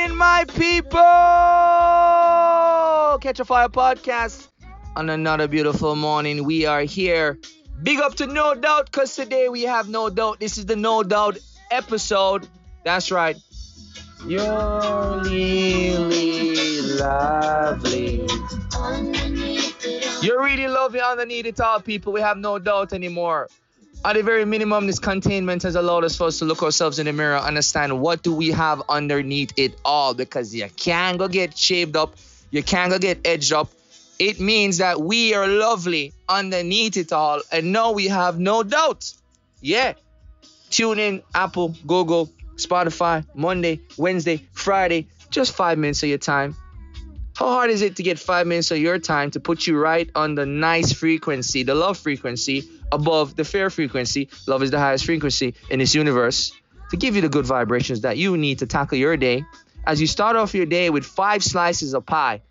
morning, my people. Catch a Fire podcast on another beautiful morning. We are here. Big up to No Doubt, because today we have No Doubt. This is the No Doubt episode. That's right. You're really lovely. You're really lovely underneath it all, people. We have no doubt anymore. At the very minimum, this containment has allowed us for us to look ourselves in the mirror, understand what do we have underneath it all, because you can't go get shaved up, you can't go get edged up. It means that we are lovely underneath it all, and now we have no doubt. Yeah. Tune in Apple, Google, Spotify, Monday, Wednesday, Friday, just five minutes of your time. How hard is it to get five minutes of your time to put you right on the nice frequency, the love frequency, above the fair frequency? Love is the highest frequency in this universe. To give you the good vibrations that you need to tackle your day. As you start off your day with five slices of pie,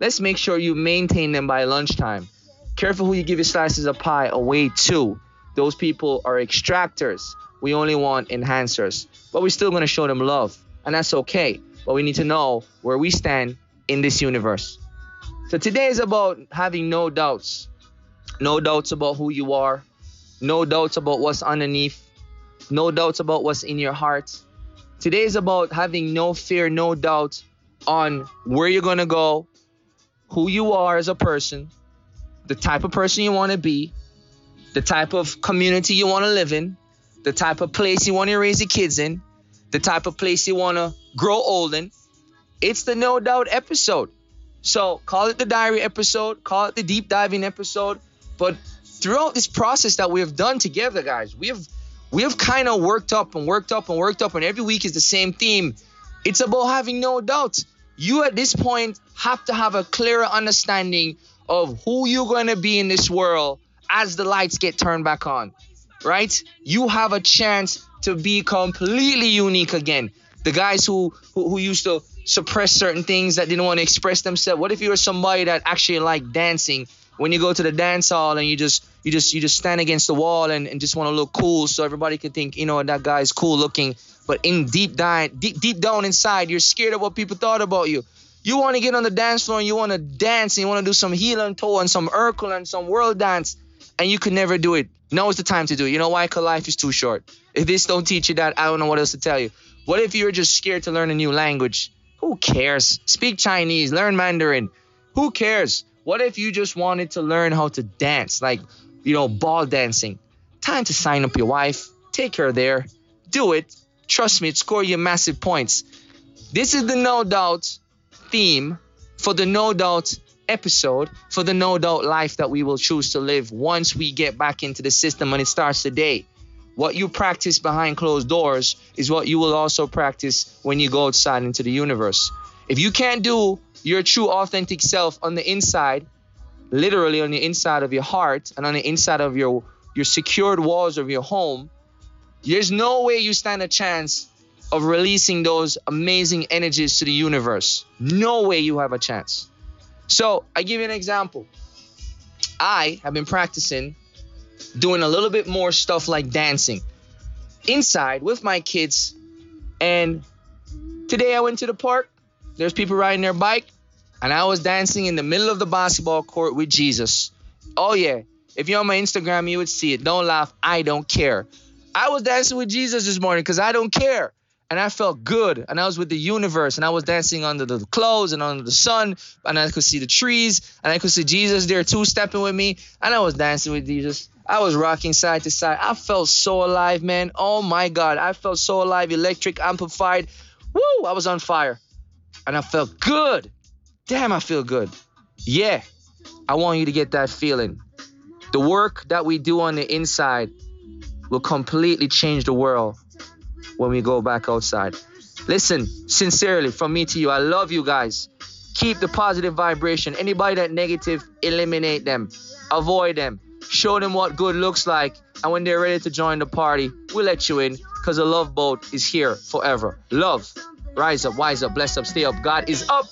let's make sure you maintain them by lunchtime. Careful who you give your slices of pie away to. Those people are extractors. We only want enhancers. But we're still going to show them love. And that's okay. But we need to know where we stand in this universe. So today is about having no doubts. No doubts about who you are. No doubts about what's underneath. No doubts about what's in your heart. Today is about having no fear, no doubt on where you're going to go, who you are as a person, the type of person you want to be, the type of community you want to live in, the type of place you want to raise your kids in, the type of place you want to grow old in. It's the No Doubt episode. So call it the diary episode, call it the deep diving episode. But throughout this process that we have done together, guys, we have we have kind of worked up and worked up and worked up, and every week is the same theme. It's about having no doubt. You at this point have to have a clearer understanding of who you're going to be in this world as the lights get turned back on, right? You have a chance to be completely unique again. The guys who, who, who used to suppress certain things that didn't want to express themselves. What if you were somebody that actually liked dancing? When you go to the dance hall and you just you just you just stand against the wall and, and just want to look cool so everybody can think, you know, that guy's cool looking. But in deep down deep deep down inside, you're scared of what people thought about you. You want to get on the dance floor and you want to dance and you want to do some heel and toe and some Urkel and some world dance and you could never do it. Now is the time to do it. You know why? Because life is too short. If this don't teach you that, I don't know what else to tell you. What if you're just scared to learn a new language? Who cares? Speak Chinese, learn Mandarin. Who cares? What if you just wanted to learn how to dance, like, you know, ball dancing? Time to sign up your wife, take her there, do it. Trust me, it score you massive points. This is the no doubt theme for the no doubt episode for the no doubt life that we will choose to live once we get back into the system and it starts today. What you practice behind closed doors is what you will also practice when you go outside into the universe. If you can't do your true authentic self on the inside, literally on the inside of your heart and on the inside of your your secured walls of your home, there's no way you stand a chance of releasing those amazing energies to the universe. No way you have a chance. So, I give you an example. I have been practicing doing a little bit more stuff like dancing inside with my kids. And today I went to the park. There's people riding their bike, and I was dancing in the middle of the basketball court with Jesus. Oh, yeah. If you're on my Instagram, you would see it. Don't laugh. I don't care. I was dancing with Jesus this morning because I don't care. And I felt good. And I was with the universe. And I was dancing under the clouds and under the sun. And I could see the trees. And I could see Jesus there two stepping with me. And I was dancing with Jesus. I was rocking side to side. I felt so alive, man. Oh my God. I felt so alive, electric, amplified. Woo! I was on fire. And I felt good. Damn, I feel good. Yeah. I want you to get that feeling. The work that we do on the inside will completely change the world when we go back outside. Listen, sincerely, from me to you, I love you guys. Keep the positive vibration. Anybody that negative, eliminate them. Avoid them. Show them what good looks like. And when they're ready to join the party, we'll let you in because the love boat is here forever. Love. Rise up, wise up, bless up, stay up. God is up.